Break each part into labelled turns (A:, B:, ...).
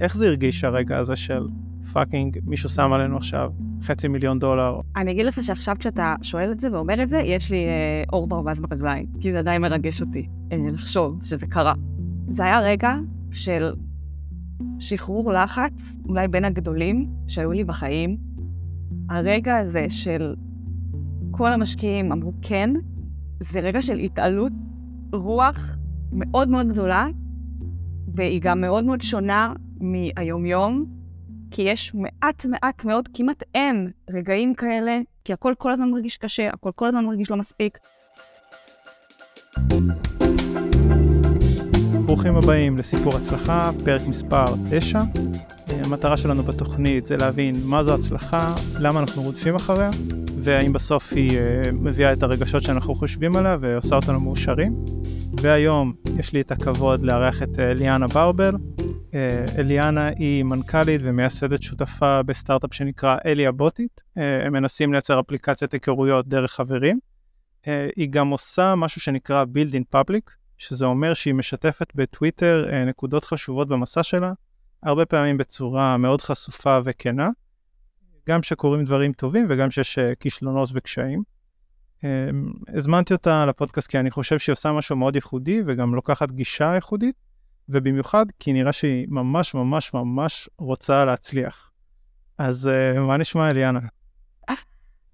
A: איך זה הרגיש הרגע הזה של fucking מישהו שם עלינו עכשיו חצי מיליון דולר?
B: אני אגיד לך שעכשיו כשאתה שואל את זה ואומר את זה, יש לי אה, אור ברווז ברגליים, כי זה עדיין מרגש אותי אה, לחשוב שזה קרה. זה היה רגע של שחרור לחץ, אולי בין הגדולים שהיו לי בחיים. הרגע הזה של כל המשקיעים אמרו כן, זה רגע של התעלות רוח מאוד מאוד גדולה, והיא גם מאוד מאוד שונה מהיומיום, כי יש מעט מעט מאוד, כמעט אין רגעים כאלה, כי הכל כל הזמן מרגיש קשה, הכל כל הזמן מרגיש לא מספיק.
A: ברוכים הבאים לסיפור הצלחה, פרק מספר 9. המטרה שלנו בתוכנית זה להבין מה זו הצלחה, למה אנחנו רודפים אחריה, והאם בסוף היא uh, מביאה את הרגשות שאנחנו חושבים עליה ועושה אותנו מאושרים. והיום יש לי את הכבוד לארח את אליאנה ברבל. Uh, אליאנה היא מנכ"לית ומייסדת שותפה בסטארט-אפ שנקרא אלי הבוטית. Uh, הם מנסים לייצר אפליקציית היכרויות דרך חברים. Uh, היא גם עושה משהו שנקרא Build in Public, שזה אומר שהיא משתפת בטוויטר נקודות חשובות במסע שלה, הרבה פעמים בצורה מאוד חשופה וכנה. גם שקורים דברים טובים וגם שיש כישלונות וקשיים. הזמנתי אותה לפודקאסט כי אני חושב שהיא עושה משהו מאוד ייחודי וגם לוקחת גישה ייחודית, ובמיוחד כי נראה שהיא ממש ממש ממש רוצה להצליח. אז uh, מה נשמע אליאנה?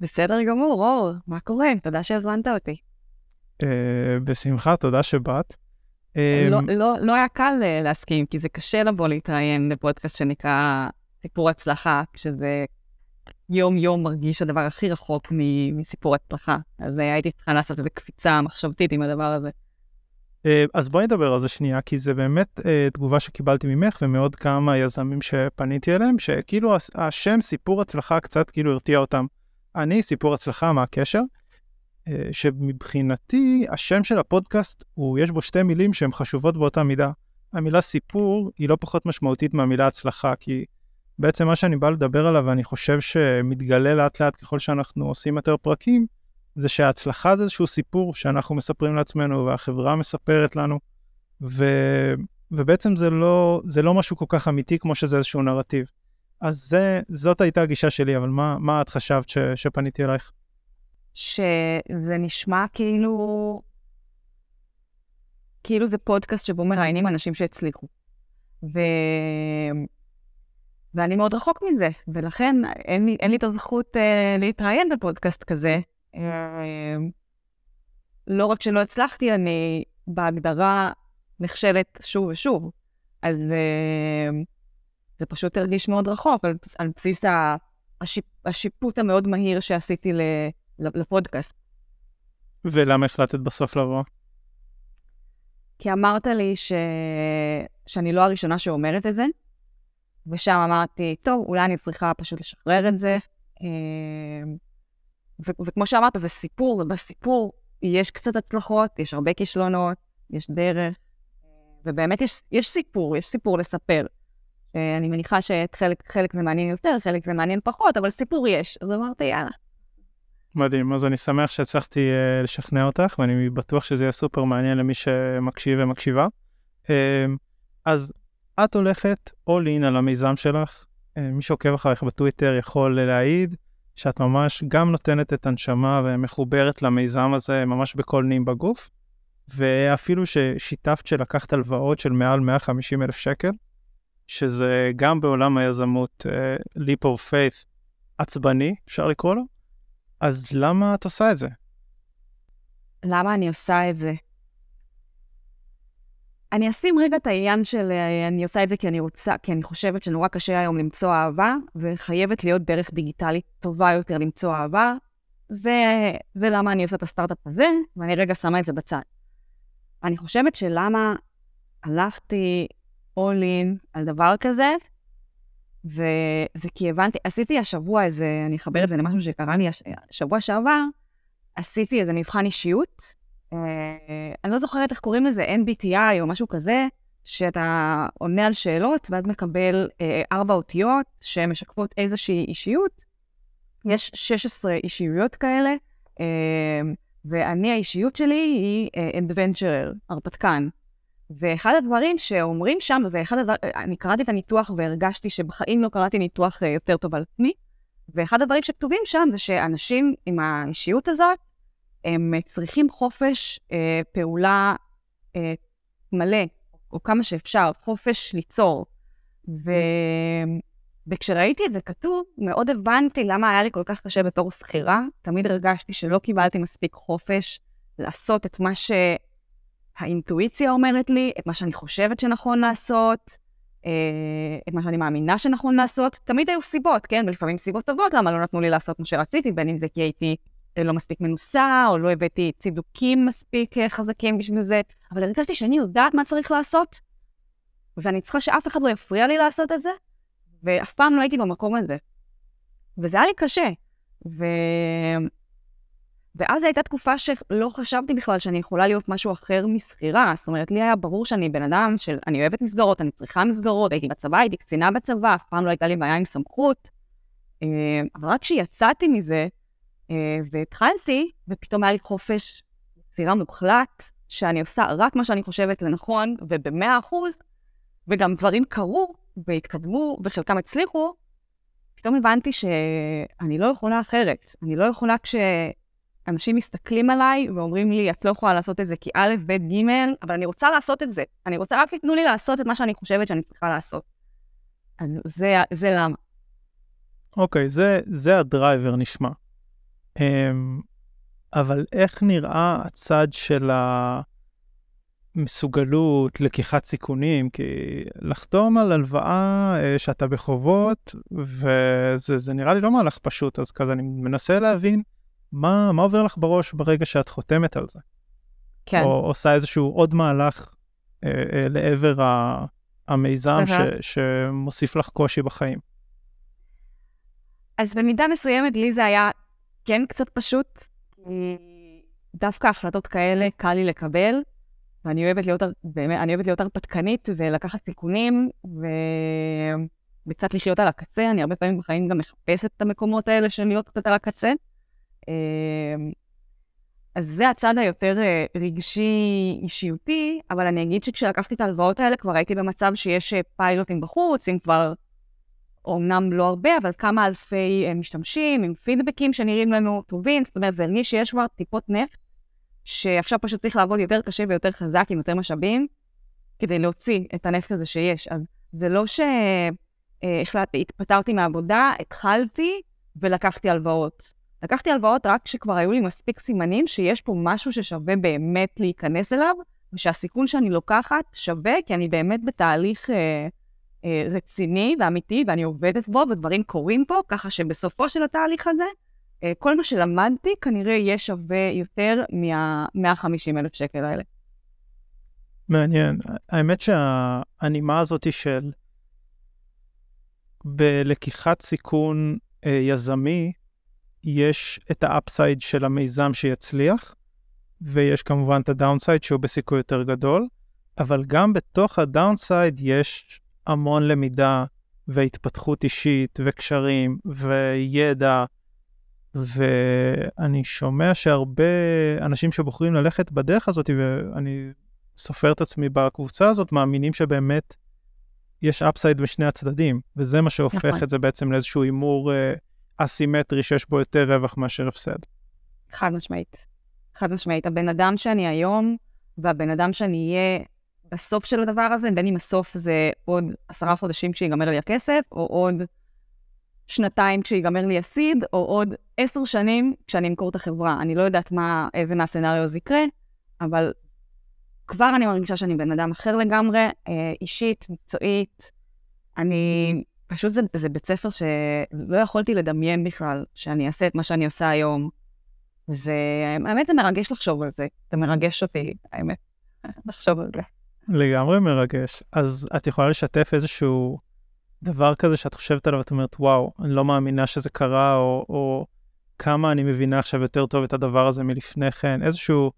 B: בסדר גמור, אור, מה קורה? תודה שהזמנת אותי.
A: Uh, בשמחה, תודה שבאת.
B: לא, לא, לא היה קל להסכים, כי זה קשה לבוא להתראיין לפודקאסט שנקרא סיפור הצלחה, כשזה יום-יום מרגיש הדבר הכי רחוק מסיפור הצלחה. אז הייתי צריכה לעשות איזו קפיצה מחשבתית עם הדבר הזה.
A: אז בואי נדבר על זה שנייה, כי זה באמת תגובה שקיבלתי ממך ומעוד כמה יזמים שפניתי אליהם, שכאילו השם סיפור הצלחה קצת כאילו הרתיע אותם. אני סיפור הצלחה, מה הקשר? שמבחינתי השם של הפודקאסט, הוא, יש בו שתי מילים שהן חשובות באותה מידה. המילה סיפור היא לא פחות משמעותית מהמילה הצלחה, כי בעצם מה שאני בא לדבר עליו, ואני חושב שמתגלה לאט לאט ככל שאנחנו עושים יותר פרקים, זה שההצלחה זה איזשהו סיפור שאנחנו מספרים לעצמנו והחברה מספרת לנו, ו... ובעצם זה לא, זה לא משהו כל כך אמיתי כמו שזה איזשהו נרטיב. אז זה, זאת הייתה הגישה שלי, אבל מה, מה את חשבת ש... שפניתי אלייך?
B: שזה נשמע כאילו... כאילו זה פודקאסט שבו מראיינים אנשים שהצליחו. ו... ואני מאוד רחוק מזה, ולכן אין לי, אין לי את הזכות אה, להתראיין בפודקאסט כזה. אה, לא רק שלא הצלחתי, אני בהגדרה נכשלת שוב ושוב. אז אה, זה פשוט הרגיש מאוד רחוק, על, על בסיס השיפ, השיפוט המאוד מהיר שעשיתי ל, לפודקאסט.
A: ולמה החלטת בסוף לבוא?
B: כי אמרת לי ש... שאני לא הראשונה שאומרת את זה, ושם אמרתי, טוב, אולי אני צריכה פשוט לשחרר את זה. ו- וכמו שאמרת, זה סיפור, ובסיפור יש קצת הצלחות, יש הרבה כישלונות, יש דרך, ובאמת יש, יש סיפור, יש סיפור לספר. אני מניחה שחלק זה מעניין יותר, חלק זה מעניין פחות, אבל סיפור יש. אז אמרתי, יאללה.
A: מדהים, אז אני שמח שהצלחתי uh, לשכנע אותך, ואני בטוח שזה יהיה סופר מעניין למי שמקשיב ומקשיבה. Uh, אז את הולכת all in על המיזם שלך, אה, מי שעוקב אחריך בטוויטר יכול להעיד שאת ממש גם נותנת את הנשמה ומחוברת למיזם הזה ממש בכל נים בגוף, ואפילו ששיתפת שלקחת הלוואות של מעל 150 אלף שקל, שזה גם בעולם היזמות uh, leap of faith עצבני, אפשר לקרוא לו, אז למה את עושה את זה?
B: למה אני עושה את זה? אני אשים רגע את העניין של אה, אני עושה את זה כי אני רוצה, כי אני חושבת שנורא קשה היום למצוא אהבה, וחייבת להיות דרך דיגיטלית טובה יותר למצוא אהבה, ו... ולמה אני עושה את הסטארט-אפ הזה, ואני רגע שמה את זה בצד. אני חושבת שלמה הלכתי all in על דבר כזה, ו... וכי הבנתי, עשיתי השבוע איזה, אני אחבר את זה למשהו שקרה לי השבוע שעבר, עשיתי איזה מבחן אישיות, אני לא זוכרת איך קוראים לזה, NBTI או משהו כזה, שאתה עונה על שאלות ואז מקבל אה, ארבע אותיות שמשקפות איזושהי אישיות. יש 16 אישיויות כאלה, אה, ואני, האישיות שלי היא adventurer, הרפתקן. ואחד הדברים שאומרים שם, ואחד הדברים, אני קראתי את הניתוח והרגשתי שבחיים לא קראתי ניתוח אה, יותר טוב על עצמי, ואחד הדברים שכתובים שם זה שאנשים עם האישיות הזאת, הם צריכים חופש אה, פעולה אה, מלא, או כמה שאפשר, חופש ליצור. ו... וכשראיתי את זה כתוב, מאוד הבנתי למה היה לי כל כך קשה בתור שכירה. תמיד הרגשתי שלא קיבלתי מספיק חופש לעשות את מה שהאינטואיציה אומרת לי, את מה שאני חושבת שנכון לעשות, אה, את מה שאני מאמינה שנכון לעשות. תמיד היו סיבות, כן? ולפעמים סיבות טובות למה לא נתנו לי לעשות מה שרציתי, בין אם זה כי הייתי אה, לא מספיק מנוסה, או לא הבאתי צידוקים מספיק אה, חזקים בשביל זה, אבל הרגשתי שאני יודעת מה צריך לעשות, ואני צריכה שאף אחד לא יפריע לי לעשות את זה, ואף פעם לא הייתי במקום הזה. וזה היה לי קשה. ו... ואז הייתה תקופה שלא חשבתי בכלל שאני יכולה להיות משהו אחר משכירה. זאת אומרת, לי היה ברור שאני בן אדם של... אני אוהבת מסגרות, אני צריכה מסגרות, הייתי בצבא, הייתי קצינה בצבא, אף פעם לא הייתה לי בעיה עם סמכות. אה, אבל רק כשיצאתי מזה, והתחלתי, ופתאום היה לי חופש יצירה מוחלט, שאני עושה רק מה שאני חושבת לנכון, ובמאה אחוז, וגם דברים קרו והתקדמו, וחלקם הצליחו, פתאום הבנתי שאני לא יכולה אחרת. אני לא יכולה כשאנשים מסתכלים עליי ואומרים לי, את לא יכולה לעשות את זה כי א', ב', ג', אבל אני רוצה לעשות את זה. אני רוצה, רק תיתנו לי לעשות את מה שאני חושבת שאני צריכה לעשות. אז זה, זה למה.
A: אוקיי, okay, זה, זה הדרייבר נשמע. Um, אבל איך נראה הצד של ה... מסוגלות, לקיחת סיכונים, כי לחתום על הלוואה אה, שאתה בחובות, וזה נראה לי לא מהלך פשוט, אז כזה אני מנסה להבין מה, מה עובר לך בראש ברגע שאת חותמת על זה.
B: כן.
A: או עושה איזשהו עוד מהלך אה, אה, לעבר ה, המיזם ש, שמוסיף לך קושי בחיים.
B: אז במידה מסוימת לי זה היה כן קצת פשוט. דווקא החלטות כאלה קל לי לקבל. ואני אוהבת להיות, באמת, אני אוהבת להיות הרפתקנית ולקחת סיכונים, ו... וקצת לחיות על הקצה. אני הרבה פעמים בחיים גם מחפשת את המקומות האלה של להיות קצת על הקצה. אז זה הצד היותר אה, רגשי אישיותי, אבל אני אגיד שכשלקחתי את ההלוואות האלה כבר הייתי במצב שיש אה, פיילוטים בחוץ, עם כבר, אומנם לא הרבה, אבל כמה אלפי אה, משתמשים, עם פידבקים שנראים לנו טובים, זאת אומרת, זה הרגיש שיש כבר טיפות נפט שעכשיו פשוט צריך לעבוד יותר קשה ויותר חזק עם יותר משאבים, כדי להוציא את הנפט הזה שיש. אז זה לא שהתפטרתי אה, מהעבודה, התחלתי ולקחתי הלוואות. לקחתי הלוואות רק כשכבר היו לי מספיק סימנים שיש פה משהו ששווה באמת להיכנס אליו, ושהסיכון שאני לוקחת שווה, כי אני באמת בתהליך אה, רציני ואמיתי, ואני עובדת בו, ודברים קורים פה, ככה שבסופו של התהליך הזה, אה, כל מה שלמדתי כנראה יהיה שווה יותר מה-150 אלף שקל האלה.
A: מעניין. האמת שהנימה הזאת של בלקיחת סיכון אה, יזמי, יש את ה upside של המיזם שיצליח, ויש כמובן את ה downside שהוא בסיכוי יותר גדול, אבל גם בתוך ה downside יש המון למידה והתפתחות אישית וקשרים וידע ואני שומע שהרבה אנשים שבוחרים ללכת בדרך הזאת, ואני סופר את עצמי בקבוצה הזאת, מאמינים שבאמת יש אפסייד בשני הצדדים, וזה מה שהופך נכון. את זה בעצם לאיזשהו הימור אה, אסימטרי שיש בו יותר רווח מאשר הפסד.
B: חד משמעית. חד משמעית. הבן אדם שאני היום, והבן אדם שאני אהיה בסוף של הדבר הזה, בין אם הסוף זה עוד עשרה חודשים כשיגמר לי הכסף, או עוד שנתיים כשיגמר לי הסיד, או עוד עשר שנים כשאני אמכור את החברה. אני לא יודעת מה, איזה מהסצנריו זה יקרה, אבל כבר אני מרגישה שאני בן אדם אחר לגמרי, אה, אישית, מקצועית. אני, פשוט זה, זה בית ספר שלא יכולתי לדמיין בכלל שאני אעשה את מה שאני עושה היום. זה, האמת זה מרגש לחשוב על זה, זה מרגש אותי, האמת, לחשוב על זה.
A: לגמרי מרגש. אז את יכולה לשתף איזשהו דבר כזה שאת חושבת עליו, את אומרת, וואו, אני לא מאמינה שזה קרה, או, או כמה אני מבינה עכשיו יותר טוב את הדבר הזה מלפני כן, איזשהו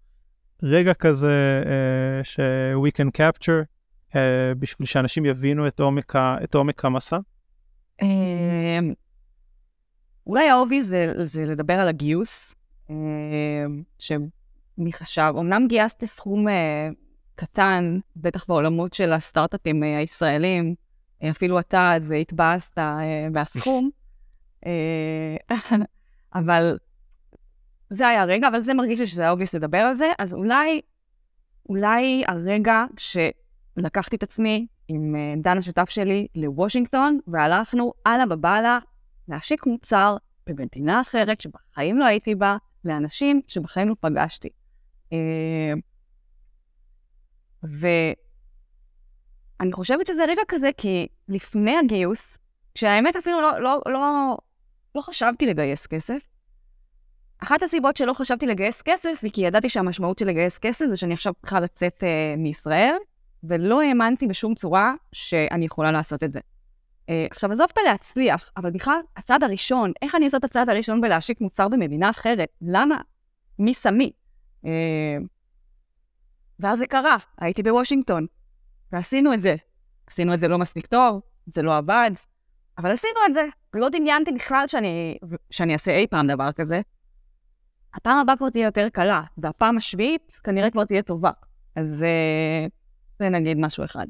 A: רגע כזה uh, ש-we can capture, uh, בשביל שאנשים יבינו את עומק, ה, את עומק המסע?
B: אמ, אולי ה obvious זה, זה לדבר על הגיוס, אמ, שמי חשב, אמנם גייסתי סכום אה, קטן, בטח בעולמות של הסטארט-אפים אה, הישראלים, אה, אפילו אתה אז התבאסת אה, מהסכום, אבל זה היה הרגע, אבל זה מרגיש לי שזה היה obvious לדבר על זה, אז אולי, אולי הרגע שלקחתי את עצמי עם דן השותף שלי לוושינגטון, והלכנו הלאה בבאללה להשיק מוצר במדינה אחרת שבחיים לא הייתי בה, לאנשים שבחיים לא פגשתי. אה, ואני חושבת שזה רגע כזה, כי לפני הגיוס, כשהאמת אפילו לא, לא, לא, לא חשבתי לגייס כסף, אחת הסיבות שלא חשבתי לגייס כסף, היא כי ידעתי שהמשמעות של לגייס כסף זה שאני עכשיו צריכה לצאת uh, מישראל, ולא האמנתי בשום צורה שאני יכולה לעשות את זה. Uh, עכשיו, עזוב את להצליח, אבל בכלל, הצעד הראשון, איך אני עושה את הצעד הראשון בלהשיק מוצר במדינה אחרת? למה? מי שמי? Uh, ואז זה קרה, הייתי בוושינגטון, ועשינו את זה. עשינו את זה לא מספיק טוב, זה לא עבד, אבל עשינו את זה. לא דמיינתי בכלל שאני, שאני אעשה אי פעם דבר כזה. הפעם הבאה כבר תהיה יותר קלה, והפעם השביעית כנראה כבר תהיה טובה. אז אה, זה נגיד משהו אחד.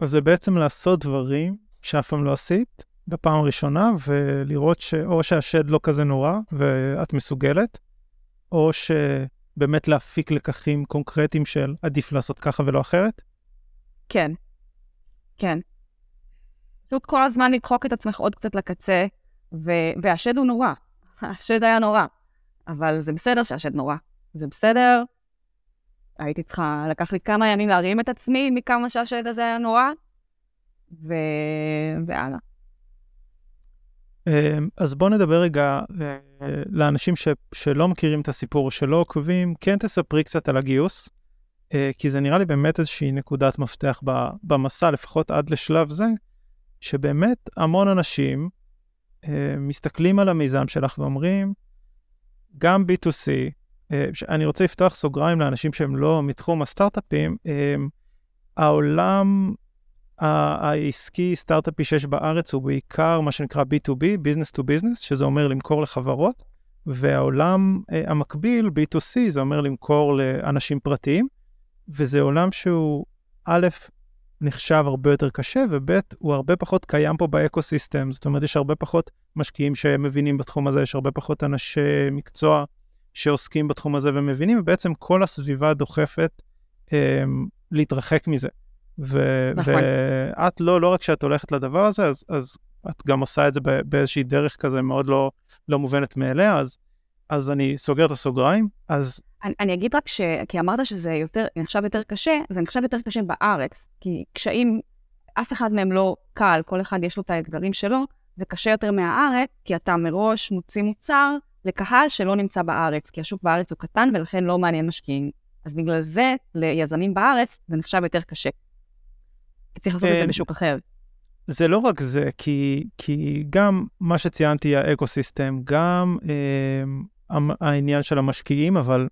A: אז זה בעצם לעשות דברים שאף פעם לא עשית בפעם הראשונה, ולראות שאו שהשד לא כזה נורא ואת מסוגלת, או שבאמת להפיק לקחים קונקרטיים של עדיף לעשות ככה ולא אחרת?
B: כן. כן. פשוט כל הזמן לדחוק את עצמך עוד קצת לקצה, ו- והשד הוא נורא. השד היה נורא. אבל זה בסדר שהשד נורא. זה בסדר. הייתי צריכה, לקח לי כמה ימים להרים את עצמי מכמה שהשד הזה היה נורא, ו... והלאה.
A: אמ, אז בואו נדבר רגע אה, לאנשים ש, שלא מכירים את הסיפור, שלא עוקבים, כן תספרי קצת על הגיוס, אה, כי זה נראה לי באמת איזושהי נקודת מפתח במסע, לפחות עד לשלב זה, שבאמת המון אנשים אה, מסתכלים על המיזם שלך ואומרים, גם B2C, אה, אני רוצה לפתוח סוגריים לאנשים שהם לא מתחום הסטארט-אפים, העולם העסקי, סטארט-אפי שיש בארץ הוא בעיקר מה שנקרא B2B, Business to Business, שזה אומר למכור לחברות, והעולם המקביל, B2C, זה אומר למכור לאנשים פרטיים, וזה עולם שהוא א', נחשב הרבה יותר קשה, וב' הוא הרבה פחות קיים פה באקו-סיסטם. זאת אומרת, יש הרבה פחות משקיעים שמבינים בתחום הזה, יש הרבה פחות אנשי מקצוע שעוסקים בתחום הזה ומבינים, ובעצם כל הסביבה דוחפת אה, להתרחק מזה. ו- נכון. ואת לא, לא רק שאת הולכת לדבר הזה, אז, אז את גם עושה את זה באיזושהי דרך כזה מאוד לא, לא מובנת מאליה, אז, אז אני סוגר את הסוגריים, אז
B: אני, אני אגיד רק ש... כי אמרת שזה יותר, נחשב יותר קשה, זה נחשב יותר קשה בארץ, כי קשיים, אף אחד מהם לא קל, כל אחד יש לו את האתגרים שלו, זה קשה יותר מהארץ, כי אתה מראש מוציא מוצר לקהל שלא נמצא בארץ, כי השוק בארץ הוא קטן ולכן לא מעניין משקיעים. אז בגלל זה, ליזמים בארץ, זה נחשב יותר קשה. צריך לעשות את זה אה, בשוק אחר.
A: זה לא רק זה, כי, כי גם מה שציינתי, האקו-סיסטם, גם אה, העניין של המשקיעים, אבל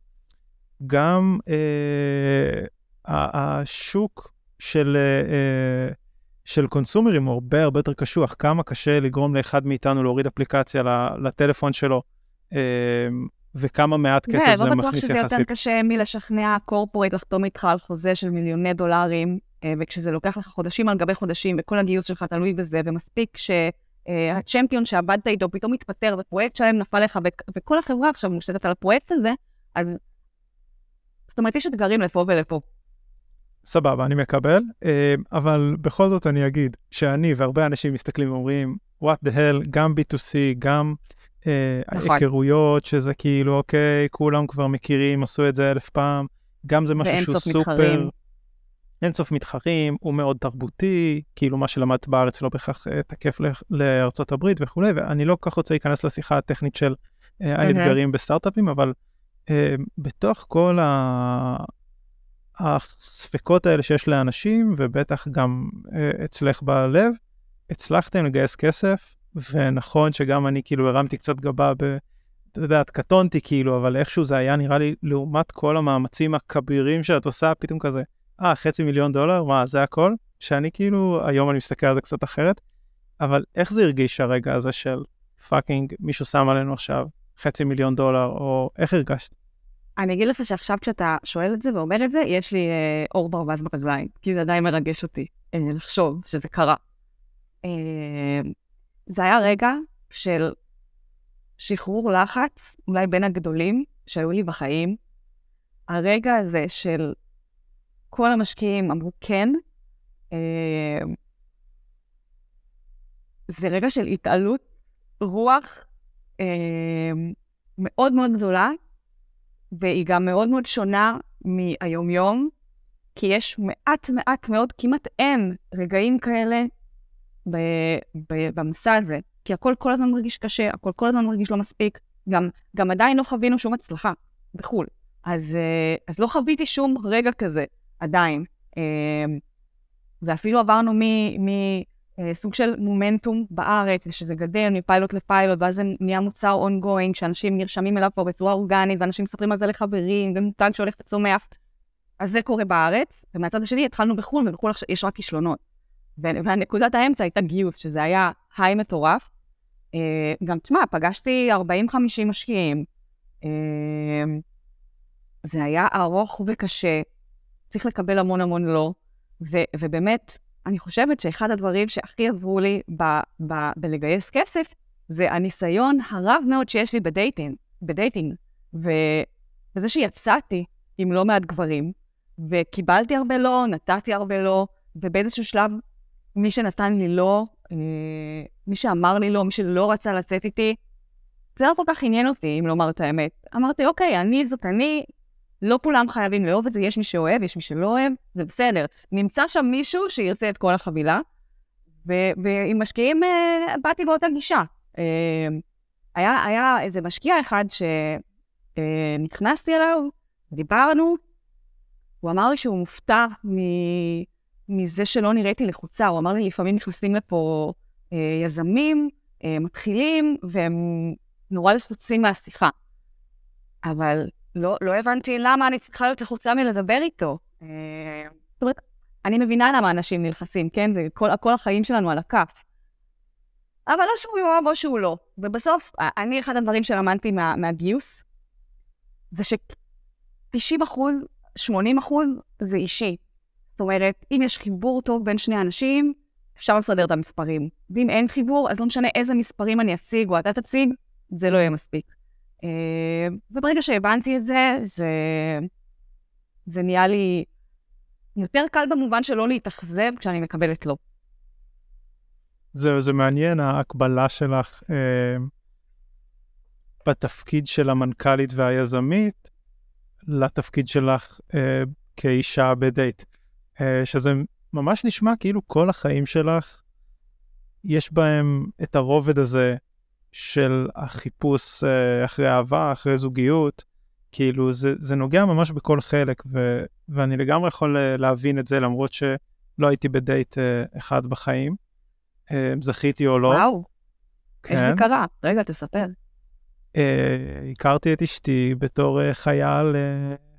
A: גם אה, השוק של, אה, של קונסומרים הוא הרבה הרבה יותר קשוח. כמה קשה לגרום לאחד מאיתנו להוריד אפליקציה לטלפון שלו, אה, וכמה מעט כסף זה
B: לא
A: מכניס
B: יחסית. לא בטוח שזה יותר קשה מלשכנע קורפורט לחתום איתך על חוזה של מיליוני דולרים, וכשזה לוקח לך חודשים על גבי חודשים, וכל הגיוס שלך תלוי בזה, ומספיק ש... Uh, הצ'מפיון שעבדת איתו פתאום מתפטר, ופרויקט שלם נפל לך, וכל החברה עכשיו מושתתת על הפרויקט הזה, אז זאת אומרת, יש אתגרים לפה ולפה.
A: סבבה, אני מקבל, אה, אבל בכל זאת אני אגיד שאני והרבה אנשים מסתכלים ואומרים, what the hell, גם B2C, גם אה, נכון. היכרויות, שזה כאילו, אוקיי, כולם כבר מכירים, עשו את זה אלף פעם, גם זה משהו שהוא סופר... מתחרים. אין סוף מתחרים, הוא מאוד תרבותי, כאילו מה שלמדת בארץ לא בהכרח uh, תקף לארצות הברית וכולי, ואני לא כל כך רוצה להיכנס לשיחה הטכנית של uh, האתגרים okay. בסטארט-אפים, אבל אה, בתוך כל הספקות האלה שיש לאנשים, ובטח גם אצלך בלב, הצלחתם לגייס כסף, ונכון שגם אני כאילו הרמתי קצת גבה ב... אתה יודע, קטונתי כאילו, אבל איכשהו זה היה נראה לי, לעומת כל המאמצים הכבירים שאת עושה, פתאום כזה, אה, חצי מיליון דולר? מה, זה הכל? שאני כאילו, היום אני מסתכל על זה קצת אחרת, אבל איך זה הרגיש הרגע הזה של fucking, מישהו שם עלינו עכשיו חצי מיליון דולר, או איך הרגשת?
B: אני אגיד לך שעכשיו כשאתה שואל את זה ואומר את זה, יש לי אה, אור ברווז ברגליים, כי זה עדיין מרגש אותי אה, לחשוב שזה קרה. אה, זה היה רגע של שחרור לחץ, אולי בין הגדולים שהיו לי בחיים. הרגע הזה של כל המשקיעים אמרו כן, אה, זה רגע של התעלות רוח אה, מאוד מאוד גדולה, והיא גם מאוד מאוד שונה מהיומיום, כי יש מעט מעט מאוד, כמעט אין רגעים כאלה במסע הזה. כי הכל כל הזמן מרגיש קשה, הכל כל הזמן מרגיש לא מספיק. גם, גם עדיין לא חווינו שום הצלחה בחו"ל. אז, אה, אז לא חוויתי שום רגע כזה, עדיין. אה, ואפילו עברנו מסוג של מומנטום בארץ, ושזה גדל מפיילוט לפיילוט, ואז זה נהיה מוצר אונגוינג, שאנשים נרשמים אליו פה בצורה אורגנית, ואנשים מספרים על זה לחברים, ומותג שהולך וצומח. אז זה קורה בארץ, ומהצד השני התחלנו בחו"ל, ובחו"ל יש רק כישלונות. והנקודת האמצע הייתה גיוס, שזה היה היי מטורף. אה, גם, תשמע, פגשתי 40-50 משקיעים. אה, זה היה ארוך וקשה, צריך לקבל המון המון לא, ו- ובאמת, אני חושבת שאחד הדברים שהכי עזרו לי ב- ב- בלגייס כסף, זה הניסיון הרב מאוד שיש לי ב-dating, ב-dating. ו- וזה שיצאתי עם לא מעט גברים, וקיבלתי הרבה לא, נתתי הרבה לא, ובאיזשהו שלב מי שנתן לי לא, אה, מי שאמר לי לא, מי שלא רצה לצאת איתי, זה לא כל כך עניין אותי, אם לומר את האמת. אמרתי, אוקיי, אני זאת אני, לא כולם חייבים לאהוב את זה, יש מי שאוהב, יש מי שלא אוהב, זה בסדר. נמצא שם מישהו שירצה את כל החבילה, ועם משקיעים אה, באתי באותה גישה. אה, היה, היה איזה משקיע אחד שנכנסתי אליו, דיברנו, הוא אמר לי שהוא מופתע מ... מזה שלא נראיתי לחוצה. הוא אמר לי, לפעמים נכנסים לפה אה, יזמים, אה, מתחילים, והם נורא לסוצים מהשיחה. אבל לא, לא הבנתי למה אני צריכה להיות לחוצה מלדבר איתו. אה, זאת אומרת, אני מבינה למה אנשים נלחצים, כן? זה כל, כל החיים שלנו על הכף. אבל לא שהוא יאהב או שהוא לא. ובסוף, אני, אחד הדברים שלמדתי מה, מהגיוס, זה ש-90 אחוז, 80 אחוז, זה אישי. זאת אומרת, אם יש חיבור טוב בין שני אנשים, אפשר לסדר את המספרים. ואם אין חיבור, אז לא משנה איזה מספרים אני אציג או אתה תציג, זה לא יהיה מספיק. וברגע שהבנתי את זה, זה, זה נהיה לי יותר קל במובן של לא להתאכזב כשאני מקבלת לא.
A: זהו, זה מעניין, ההקבלה שלך אה, בתפקיד של המנכ"לית והיזמית לתפקיד שלך אה, כאישה בדייט. אה, שזה ממש נשמע כאילו כל החיים שלך, יש בהם את הרובד הזה של החיפוש אה, אחרי אהבה, אחרי זוגיות, כאילו זה, זה נוגע ממש בכל חלק, ו, ואני לגמרי יכול אה, להבין את זה, למרות שלא הייתי בדייט אחד בחיים, זכיתי או לא.
B: וואו, כן. איך זה קרה? רגע, תספר.
A: הכרתי את אשתי בתור חייל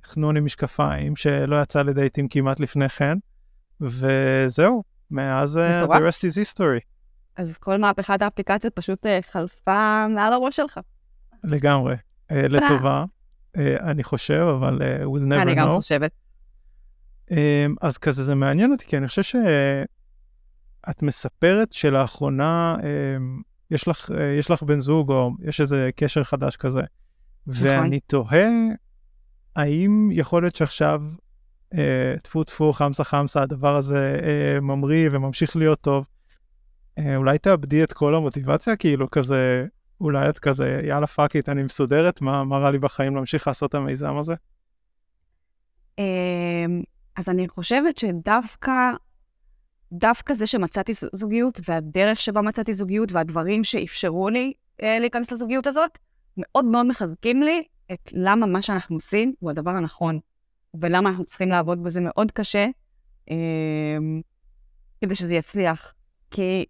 A: חנון עם משקפיים, שלא יצא לדייטים כמעט לפני כן, וזהו, מאז uh, the rest is history.
B: אז כל מהפכת האפליקציות פשוט uh, חלפה מעל הראש שלך.
A: לגמרי, uh, לטובה, uh, אני חושב, אבל we'll never know.
B: אני גם חושבת.
A: אמ, אז כזה זה מעניין אותי, כי אני חושב שאת מספרת שלאחרונה אמ, יש לך, יש לך בן זוג, או יש איזה קשר חדש כזה. נכון. ואני תוהה האם יכול להיות שעכשיו, אה, טפו טפו, חמסה חמסה, הדבר הזה אה, ממריא וממשיך להיות טוב, אה, אולי תאבדי את כל המוטיבציה, כאילו כזה, אולי את כזה, יאללה fuck it, אני מסודרת, מה, מה רע לי בחיים להמשיך לעשות את המיזם הזה?
B: אמ, אז אני חושבת שדווקא, דווקא זה שמצאתי זוגיות, והדרך שבה מצאתי זוגיות, והדברים שאפשרו לי אה, להיכנס לזוגיות הזאת, מאוד מאוד מחזקים לי את למה מה שאנחנו עושים הוא הדבר הנכון, ולמה אנחנו צריכים לעבוד בזה מאוד קשה, אה, כדי שזה יצליח. כי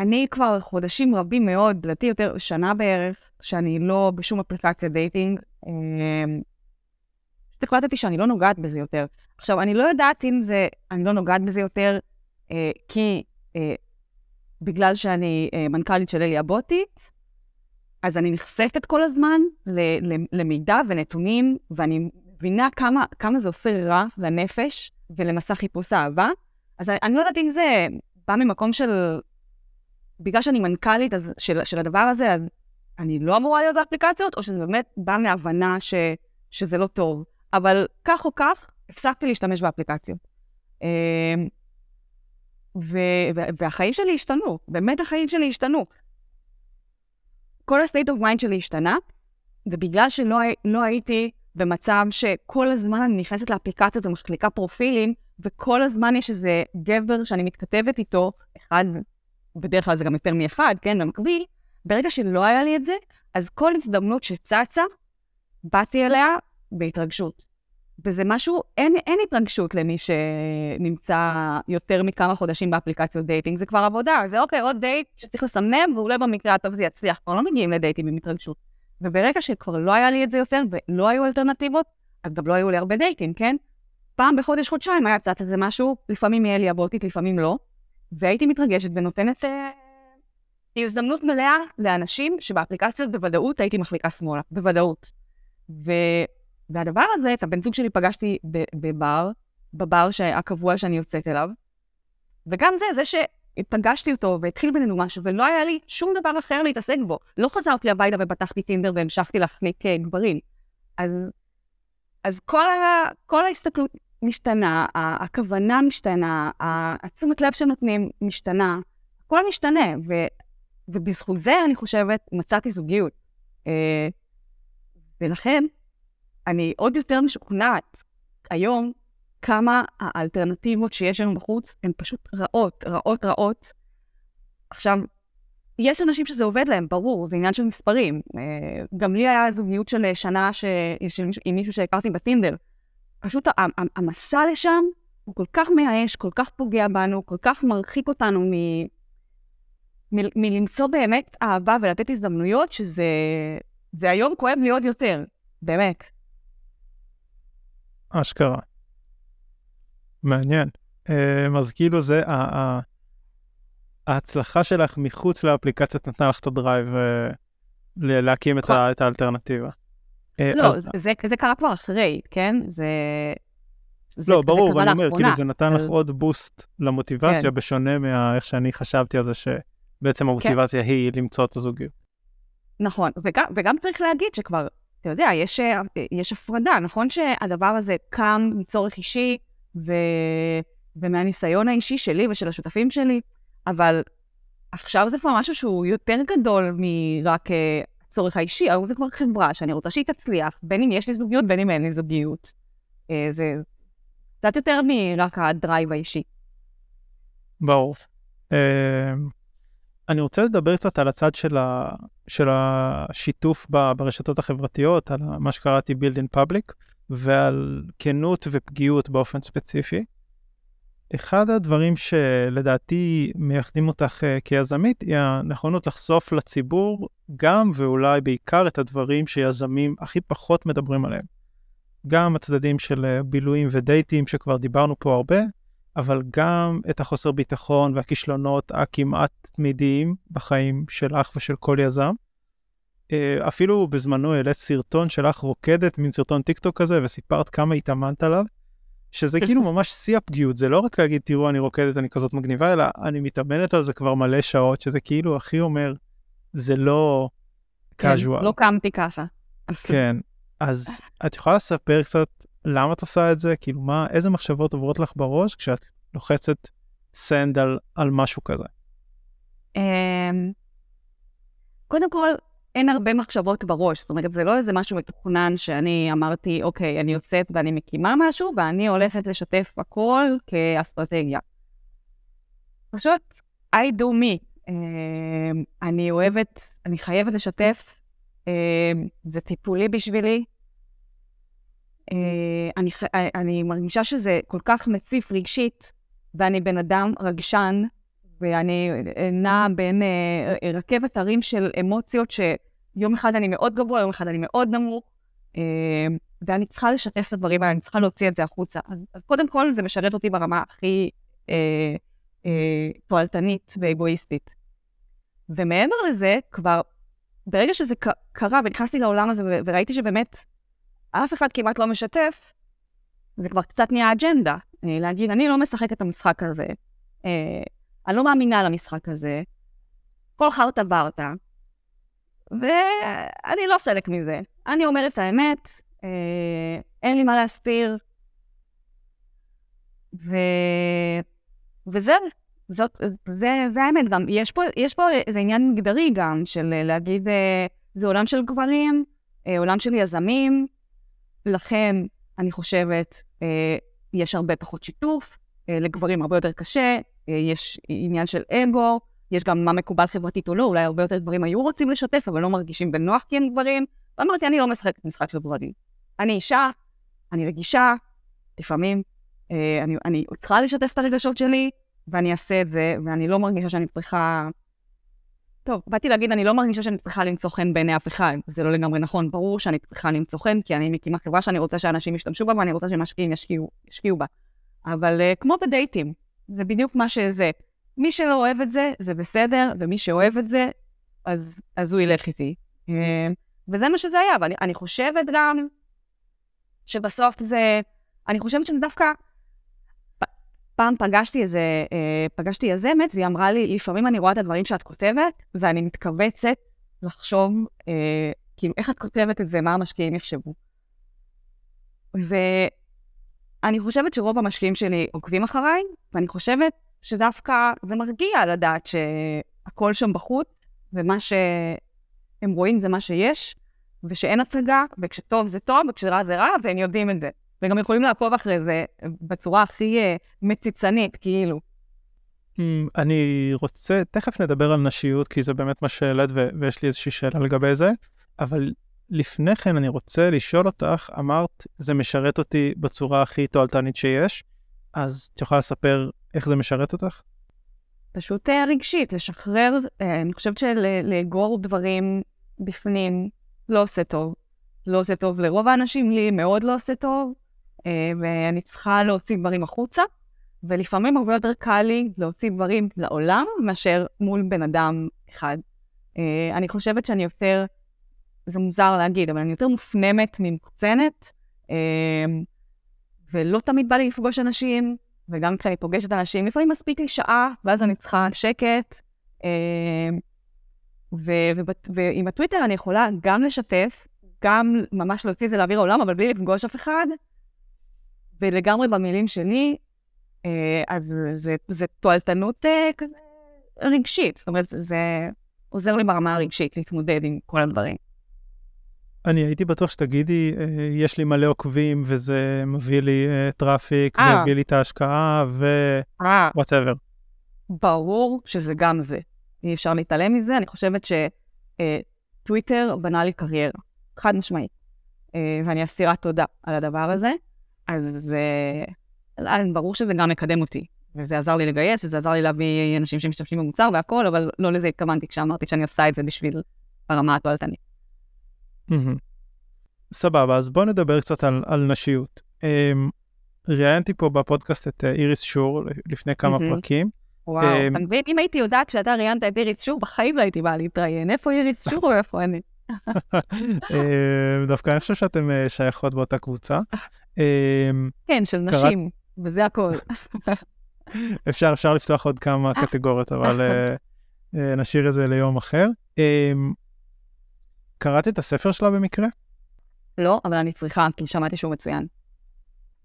B: אני כבר חודשים רבים מאוד, לדעתי יותר שנה בערך, שאני לא בשום אפליקציה dating. אה, החלטתי שאני לא נוגעת בזה יותר. עכשיו, אני לא יודעת אם זה, אני לא נוגעת בזה יותר אה, כי אה, בגלל שאני אה, מנכ"לית של אליה בוטית, אז אני נחשפת כל הזמן למידע ונתונים, ואני מבינה כמה, כמה זה עושה רע לנפש ולמסע חיפוש אהבה. אז אני לא יודעת אם זה בא ממקום של... בגלל שאני מנכ"לית אז, של, של הדבר הזה, אז אני לא אמורה להיות באפליקציות, או שזה באמת בא מהבנה ש, שזה לא טוב. אבל כך או כך, הפסקתי להשתמש באפליקציות. אמ, ו- ו- והחיים שלי השתנו, באמת החיים שלי השתנו. כל ה-state of mind שלי השתנה, ובגלל שלא לא הייתי במצב שכל הזמן אני נכנסת לאפליקציות ומחליקה פרופילים, וכל הזמן יש איזה גבר שאני מתכתבת איתו, אחד, בדרך כלל זה גם יותר מאחד, כן, במקביל, ברגע שלא היה לי את זה, אז כל הזדמנות שצצה, באתי אליה בהתרגשות. וזה משהו, אין, אין התרגשות למי שנמצא יותר מכמה חודשים באפליקציות dating, זה כבר עבודה, זה אוקיי, עוד דייט שצריך לסמן, ואולי במקרה הטוב זה יצליח, כבר לא מגיעים לדייטים עם התרגשות. וברגע שכבר לא היה לי את זה יותר, ולא היו אלטרנטיבות, אז גם לא היו לי הרבה דייטים, כן? פעם בחודש, חודשיים היה קצת איזה משהו, לפעמים יהיה לי אבוטית, לפעמים לא, והייתי מתרגשת ונותנת אה, הזדמנות מלאה לאנשים שבאפליקציות בוודאות הייתי מחליקה שמאלה, בוודאות. ו... והדבר הזה, את הבן זוג שלי פגשתי בבר, בבר הקבוע שאני יוצאת אליו, וגם זה, זה שפגשתי אותו והתחיל בינינו משהו, ולא היה לי שום דבר אחר להתעסק בו. לא חזרתי הביתה ופתחתי טינדר והמשכתי להחליק אה, גברים. אז, אז כל, ה, כל ההסתכלות משתנה, הכוונה משתנה, התשומת לב שנותנים משתנה, הכל משתנה, ו, ובזכות זה, אני חושבת, מצאתי זוגיות. אה, ולכן, אני עוד יותר משוכנעת היום כמה האלטרנטיבות שיש לנו בחוץ הן פשוט רעות, רעות, רעות. עכשיו, יש אנשים שזה עובד להם, ברור, זה עניין של מספרים. אה, גם לי היה זוגיות של שנה ש... עם מישהו שהכרתי בטינדר. פשוט המסע לשם הוא כל כך מייאש, כל כך פוגע בנו, כל כך מרחיק אותנו מ... מ... מלמצוא באמת אהבה ולתת הזדמנויות, שזה זה היום כואב לי עוד יותר, באמת.
A: אשכרה. מעניין. אמ, אז כאילו זה, ההצלחה שלך מחוץ לאפליקציות נתנה לך את הדרייב אה, להקים. את האלטרנטיבה.
B: אה, לא, אז... זה, זה קרה כבר אחרי, כן? זה...
A: זה לא, ברור, אבל אני אומר, כאילו זה נתן לך עוד בוסט למוטיבציה, כן. בשונה מאיך שאני חשבתי על זה, שבעצם המוטיבציה כן. היא למצוא את הזוגיות.
B: נכון, וגם, וגם צריך להגיד שכבר אתה יודע, יש, אה, יש הפרדה, נכון שהדבר הזה קם מצורך אישי ו... ומהניסיון האישי שלי ושל השותפים שלי, אבל עכשיו זה כבר משהו שהוא יותר גדול מרק הצורך אה, האישי, היום זה כבר חברה שאני רוצה שהיא תצליח, בין אם יש לי זוגיות, בין אם אין לי זוגיות. אה, זה קצת יותר מרק הדרייב האישי.
A: ברור. אני רוצה לדבר קצת על הצד של, ה, של השיתוף ב, ברשתות החברתיות, על מה שקראתי build in public, ועל כנות ופגיעות באופן ספציפי. אחד הדברים שלדעתי מייחדים אותך uh, כיזמית היא הנכונות לחשוף לציבור גם ואולי בעיקר את הדברים שיזמים הכי פחות מדברים עליהם. גם הצדדים של uh, בילויים ודייטים שכבר דיברנו פה הרבה, אבל גם את החוסר ביטחון והכישלונות הכמעט תמידיים בחיים שלך ושל כל יזם. אה, אפילו בזמנו העלית סרטון שלך רוקדת, מין סרטון טיק טוק כזה, וסיפרת כמה התאמנת עליו, שזה כאילו ממש שיא הפגיעות, זה לא רק להגיד, תראו, אני רוקדת, אני כזאת מגניבה, אלא אני מתאמנת על זה כבר מלא שעות, שזה כאילו הכי אומר, זה לא קאז'ואל.
B: כן, לא קמתי ככה.
A: כן, אז את יכולה לספר קצת למה את עושה את זה? כאילו, מה, איזה מחשבות עוברות לך בראש כשאת לוחצת סנד על, על משהו כזה? Um,
B: קודם כל, אין הרבה מחשבות בראש. זאת אומרת, זה לא איזה משהו מתוכנן שאני אמרתי, אוקיי, אני יוצאת ואני מקימה משהו, ואני הולכת לשתף הכל כאסטרטגיה. פשוט, I do me. Um, אני אוהבת, אני חייבת לשתף. Um, זה טיפולי בשבילי, אה, אני, אני מרגישה שזה כל כך מציף רגשית, ואני בן אדם רגשן, ואני אה, נעה בין רכבת הרים של אמוציות שיום אחד אני מאוד גבוה, יום אחד אני מאוד נמוך, ואני צריכה לשתף את הדברים האלה, אני צריכה להוציא את זה החוצה. אז, אז קודם כל זה משרת אותי ברמה הכי אה, אה, תועלתנית ואגואיסטית. ומעבר לזה, כבר ברגע שזה קרה ונכנסתי לעולם הזה וראיתי שבאמת אף אחד כמעט לא משתף, זה כבר קצת נהיה אג'נדה. אה, להגיד, אני לא משחק את המשחק הזה, אה, אני לא מאמינה למשחק הזה, כל חרטה ברטה, ואני לא חלק מזה. אני אומרת את האמת, אה, אין לי מה להסתיר, ו... וזהו, זאת, זה, זה האמת גם. יש פה, יש פה איזה עניין מגדרי גם, של להגיד, זה עולם של גברים, עולם של יזמים, לכן אני חושבת, יש הרבה פחות שיתוף, לגברים הרבה יותר קשה, יש עניין של אגו, יש גם מה מקובל חברתית או לא, אולי הרבה יותר גברים היו רוצים לשתף, אבל לא מרגישים בנוח כי הם גברים. ואמרתי, אני לא משחקת משחק של גברים. אני אישה, אני רגישה, לפעמים אה, אני, אני צריכה לשתף את הרגשות שלי, ואני אעשה את זה, ואני לא מרגישה שאני צריכה... טוב, באתי להגיד, אני לא מרגישה שאני צריכה למצוא חן בעיני אף אחד. זה לא לגמרי נכון, ברור שאני צריכה למצוא חן, כי אני מקימה חברה שאני רוצה שאנשים ישתמשו בה, ואני רוצה שמשקיעים ישקיעו, ישקיעו בה. אבל uh, כמו בדייטים, זה בדיוק מה שזה. מי שלא אוהב את זה, זה בסדר, ומי שאוהב את זה, אז, אז הוא ילך איתי. Mm-hmm. וזה מה שזה היה, ואני אני חושבת גם שבסוף זה, אני חושבת שזה דווקא, פעם פגשתי איזה, אה, פגשתי יזמת, והיא אמרה לי, לפעמים אני רואה את הדברים שאת כותבת, ואני מתכווצת לחשוב, אה, כאילו, איך את כותבת את זה, מה המשקיעים יחשבו. ואני חושבת שרוב המשקיעים שלי עוקבים אחריי, ואני חושבת שדווקא זה מרגיע לדעת שהכל שם בחוץ, ומה שהם רואים זה מה שיש, ושאין הצגה, וכשטוב זה טוב, וכשרע זה רע, והם יודעים את זה. וגם יכולים לעקוב אחרי זה בצורה הכי uh, מציצנית, כאילו.
A: Hmm, אני רוצה, תכף נדבר על נשיות, כי זה באמת מה שהעלית, ויש לי איזושהי שאלה לגבי זה, אבל לפני כן אני רוצה לשאול אותך, אמרת, זה משרת אותי בצורה הכי תועלתנית שיש, אז את יכולה לספר איך זה משרת אותך?
B: פשוט uh, רגשית, לשחרר, uh, אני חושבת שלאגור דברים בפנים לא עושה טוב. לא עושה טוב לרוב האנשים, לי מאוד לא עושה טוב, uh, ואני צריכה להוציא דברים החוצה, ולפעמים הרבה יותר קל לי להוציא דברים לעולם מאשר מול בן אדם אחד. אני חושבת שאני יותר, זה מוזר להגיד, אבל אני יותר מופנמת ממוקצנת, uh, ולא תמיד בא לי לפגוש אנשים, וגם כשאני פוגשת אנשים, לפעמים מספיק לי שעה, ואז אני צריכה שקט. אמ, ועם הטוויטר אני יכולה גם לשתף, גם ממש להוציא את זה לאוויר העולם, אבל בלי לפגוש אף אחד, ולגמרי במילים שלי, אה, אז זה, זה תועלתנות אה, כזה רגשית. זאת אומרת, זה עוזר לי ברמה הרגשית להתמודד עם כל הדברים.
A: אני הייתי בטוח שתגידי, אה, יש לי מלא עוקבים וזה מביא לי אה, traffic, אה. מביא לי את ההשקעה ו-whatever.
B: ברור שזה גם זה. אי אפשר להתעלם מזה. אני חושבת שטוויטר אה, בנה לי קריירה, חד משמעית. אה, ואני אסירת תודה על הדבר הזה. אז אה, ברור שזה גם מקדם אותי. וזה עזר לי לגייס, וזה עזר לי להביא אנשים שמשתמשים במוצר והכל, אבל לא לזה התכוונתי כשאמרתי שאני עושה את זה בשביל הרמה התועלתנית.
A: סבבה, אז בוא נדבר קצת על, על נשיות. Um, ראיינתי פה בפודקאסט את uh, איריס שור לפני כמה פרקים.
B: וואו, um, אם הייתי יודעת שאתה ראיינת את איריס שור, בחיים לא הייתי באה להתראיין. איפה איריס שור או איפה אני?
A: um, דווקא אני חושב שאתם uh, שייכות באותה קבוצה. Um,
B: כן, של נשים, קראת... וזה הכל.
A: אפשר, אפשר לפתוח עוד כמה קטגוריות, אבל uh, uh, נשאיר את זה ליום אחר. קראת את הספר שלה במקרה?
B: לא, אבל אני צריכה, כי שמעתי שהוא מצוין.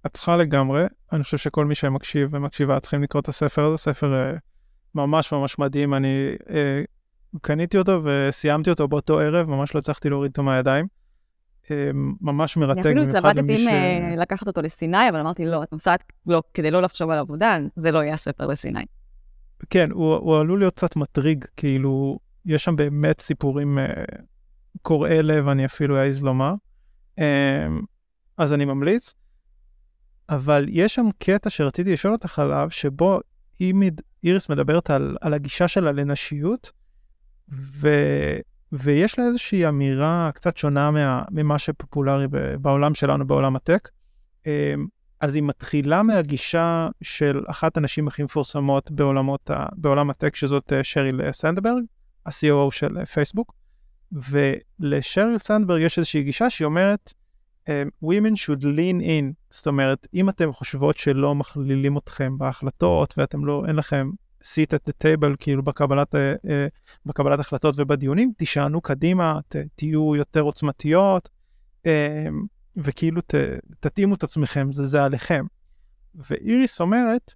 A: את צריכה לגמרי, אני חושב שכל מי שמקשיב ומקשיבה צריכים לקרוא את הספר הזה, ספר uh, ממש ממש מדהים, אני uh, קניתי אותו וסיימתי אותו באותו ערב, ממש לא הצלחתי להוריד אותו מהידיים. Uh, ממש מרתק,
B: במיוחד למי ש... אני אפילו התלבטתי אם לקחת אותו לסיני, אבל אמרתי, לא, את נוסעת, לא, כדי לא לחשוב על עבודה, זה לא יהיה ספר לסיני.
A: כן, הוא, הוא עלול להיות קצת מטריג, כאילו, יש שם באמת סיפורים uh, קורעי לב, אני אפילו אעז לומר. אמ, אז אני ממליץ. אבל יש שם קטע שרציתי לשאול אותך עליו, שבו איריס מדברת על, על הגישה שלה לנשיות, ו, ויש לה איזושהי אמירה קצת שונה מה, ממה שפופולרי בעולם שלנו, בעולם הטק. אמ, אז היא מתחילה מהגישה של אחת הנשים הכי מפורסמות בעולמות בעולם הטק, שזאת אה, שריל סנדברג, ה-COO של פייסבוק. ולשריל סנדברג יש איזושהי גישה שהיא אומרת, um, women should lean in, זאת אומרת, אם אתם חושבות שלא מכלילים אתכם בהחלטות ואתם לא, אין לכם seat at the table, כאילו בקבלת, uh, בקבלת החלטות ובדיונים, תישענו קדימה, ת, תהיו יותר עוצמתיות, um, וכאילו ת, תתאימו את עצמכם, זה, זה עליכם. ואיריס אומרת,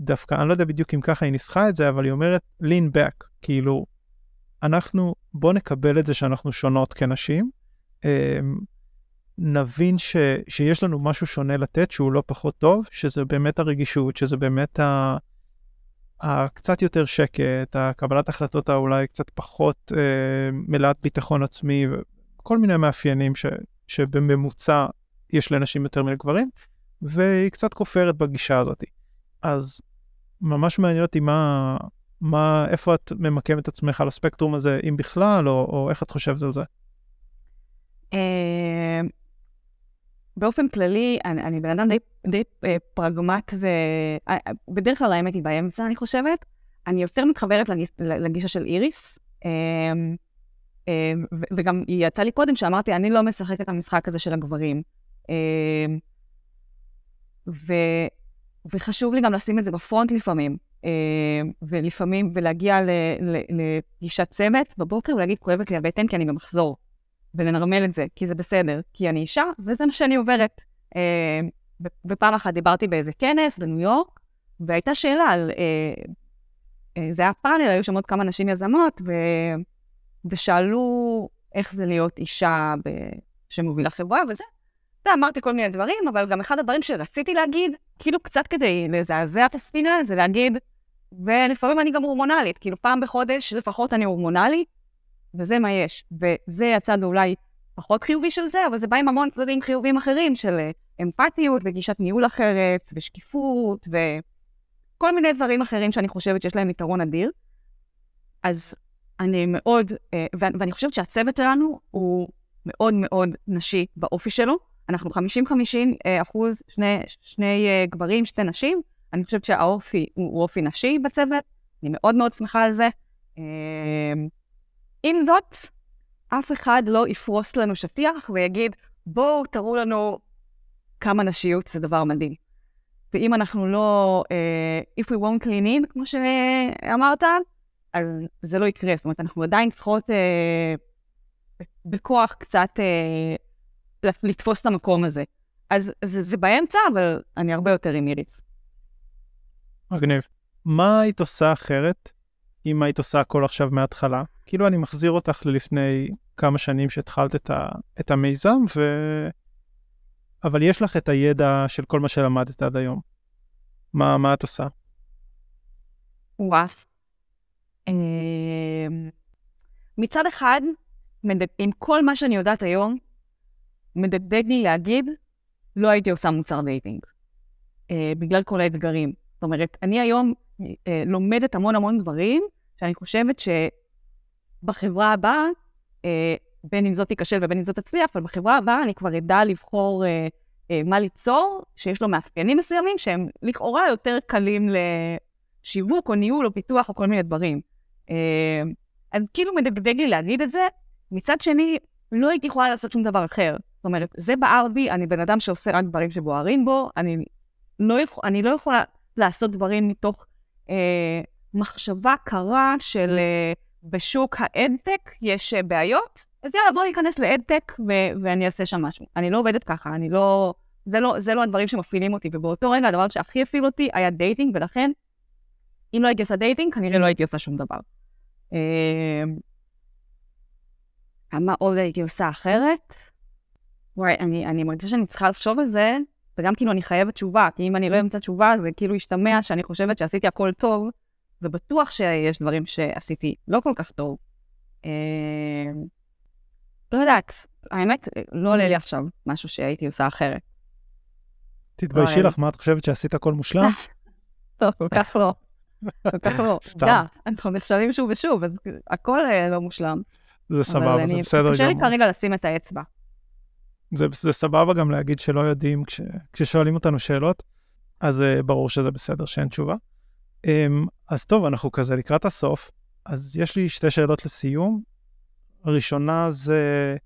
A: דווקא, אני לא יודע בדיוק אם ככה היא ניסחה את זה, אבל היא אומרת lean back, כאילו, אנחנו, בוא נקבל את זה שאנחנו שונות כנשים, אמ, נבין ש, שיש לנו משהו שונה לתת שהוא לא פחות טוב, שזה באמת הרגישות, שזה באמת ה... הקצת יותר שקט, הקבלת החלטות האולי קצת פחות אה, מלאת ביטחון עצמי, כל מיני מאפיינים ש, שבממוצע יש לנשים יותר מלגברים, והיא קצת כופרת בגישה הזאת. אז ממש מעניין אותי מה, מה, איפה את ממקם את עצמך על הספקטרום הזה, אם בכלל, או, או איך את חושבת על זה?
B: אה, באופן כללי, אני, אני בן אדם די, די אה, פרגמט, ובדרך כלל האמת היא באמצע, אני חושבת. אני יותר מתחברת לגיש, לגישה של איריס, וגם יצאה לי קודם שאמרתי, אני לא משחקת את המשחק הזה של הגברים. ו, וחשוב לי גם לשים את זה בפרונט לפעמים. אה, ולפעמים, ולהגיע לפגישת צוות בבוקר ולהגיד, כואבת לי הבטן כי אני במחזור, ולנרמל את זה, כי זה בסדר, כי אני אישה, וזה מה שאני עוברת. אה, ופעם אחת דיברתי באיזה כנס בניו יורק, והייתה שאלה על, אה, זה היה פאנל, היו שם עוד כמה נשים יזמות, ו... ושאלו איך זה להיות אישה ב... שמובילה חברה וזה. ואמרתי כל מיני דברים, אבל גם אחד הדברים שרציתי להגיד, כאילו קצת כדי לזעזע את הספינה, זה להגיד, ולפעמים אני גם הורמונלית, כאילו פעם בחודש לפחות אני הורמונלית, וזה מה יש. וזה הצד אולי פחות חיובי של זה, אבל זה בא עם המון צדדים חיוביים אחרים של אה, אמפתיות וגישת ניהול אחרת, ושקיפות, וכל מיני דברים אחרים שאני חושבת שיש להם יתרון אדיר. אז אני מאוד, אה, ואני חושבת שהצוות שלנו הוא מאוד מאוד נשי באופי שלו. אנחנו 50-50 אה, אחוז, שני, שני גברים, שתי נשים. אני חושבת שהאופי הוא, אופי נשי בצוות, אני מאוד מאוד שמחה על זה. Uh, עם זאת, אף אחד לא יפרוס לנו שטיח ויגיד, בואו תראו לנו כמה נשיות זה דבר מדהים. ואם אנחנו לא, uh, if we won't clean in, כמו שאמרת, אז זה לא יקרה. זאת אומרת, אנחנו עדיין צריכות uh, בכוח קצת uh, לתפוס את המקום הזה. אז זה, זה באמצע, אבל אני הרבה יותר עם איריס.
A: מגניב. מה היית עושה אחרת אם היית עושה הכל עכשיו מההתחלה? כאילו אני מחזיר אותך ללפני כמה שנים שהתחלת את, ה, את המיזם, ו... אבל יש לך את הידע של כל מה שלמדת עד היום. מה, מה את עושה?
B: וואו. אמ, מצד אחד, עם כל מה שאני יודעת היום, מדגדג לי להגיד, לא הייתי עושה מוצר dating, אה, בגלל כל האתגרים. אומרת, אני היום אה, לומדת המון המון דברים, שאני חושבת שבחברה הבאה, אה, בין אם זאת תיכשל ובין אם זאת תצליח, אבל בחברה הבאה אני כבר אדע לבחור אה, אה, מה ליצור, שיש לו מאפיינים מסוימים שהם לכאורה יותר קלים לשיווק או ניהול או פיתוח או כל מיני דברים. אה, אז כאילו מדגדג לי להגיד את זה. מצד שני, לא הייתי יכולה לעשות שום דבר אחר. זאת אומרת, זה בער בי, אני בן אדם שעושה רק דברים שבוערים בו, אני לא, יכול, אני לא יכולה לעשות דברים מתוך אה, מחשבה קרה של אה, בשוק האדטק יש אה, בעיות, אז יאללה, בוא ניכנס לאדטק ו- ואני אעשה שם משהו. אני לא עובדת ככה, אני לא... זה לא, זה לא הדברים שמפעילים אותי, ובאותו רגע הדבר שהכי הפעיל אותי היה dating, ולכן, אם לא הייתי עושה dating, כנראה לא הייתי עושה שום דבר. אה, מה עוד הייתי עושה אחרת? וואי, אני, אני מרגישה שאני צריכה לחשוב על זה, וגם כאילו אני חייבת תשובה, כי אם אני לא אמצא תשובה, זה כאילו ישתמע שאני חושבת שעשיתי הכל טוב, ובטוח שיש דברים שעשיתי לא כל כך טוב. אה... לא יודעת, האמת, לא עולה לי עכשיו משהו שהייתי עושה אחרת.
A: תתביישי לך, מה את חושבת שעשית הכל מושלם?
B: לא, כל כך לא. כל כך לא. סתם. אנחנו נכשלים שוב ושוב, אז הכל אה, לא מושלם.
A: זה סבבה, זה בסדר גמור.
B: קשה לי כרגע לשים את האצבע.
A: זה, זה סבבה גם להגיד שלא יודעים כש, כששואלים אותנו שאלות, אז uh, ברור שזה בסדר שאין תשובה. Um, אז טוב, אנחנו כזה לקראת הסוף, אז יש לי שתי שאלות לסיום. הראשונה זה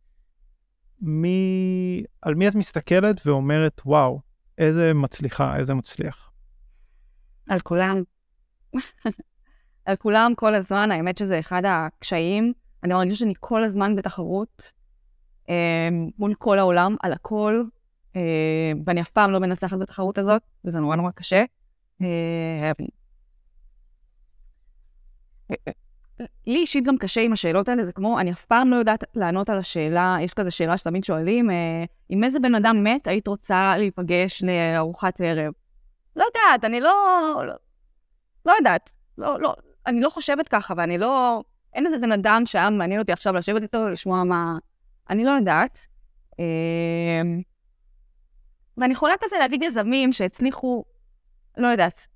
A: מי, על מי את מסתכלת ואומרת, וואו, איזה מצליחה, איזה מצליח.
B: על כולם. על כולם כל הזמן, האמת שזה אחד הקשיים. אני מרגישה שאני כל הזמן בתחרות מול כל העולם, על הכל, אה, ואני אף פעם לא מנצחת בתחרות הזאת, וזה נורא נורא קשה. אה, לי אישית גם קשה עם השאלות האלה, זה כמו, אני אף פעם לא יודעת לענות על השאלה, יש כזה שאלה שתמיד שואלים, אה, עם איזה בן אדם מת היית רוצה להיפגש לארוחת ערב? לא יודעת, אני לא... לא, לא יודעת. לא, לא, אני לא חושבת ככה, ואני לא... אין איזה בן אדם שהיה מעניין אותי עכשיו לשבת איתו, לשמוע מה... אני לא יודעת. אה, ואני יכולה כזה להגיד יזמים שהצליחו, לא יודעת.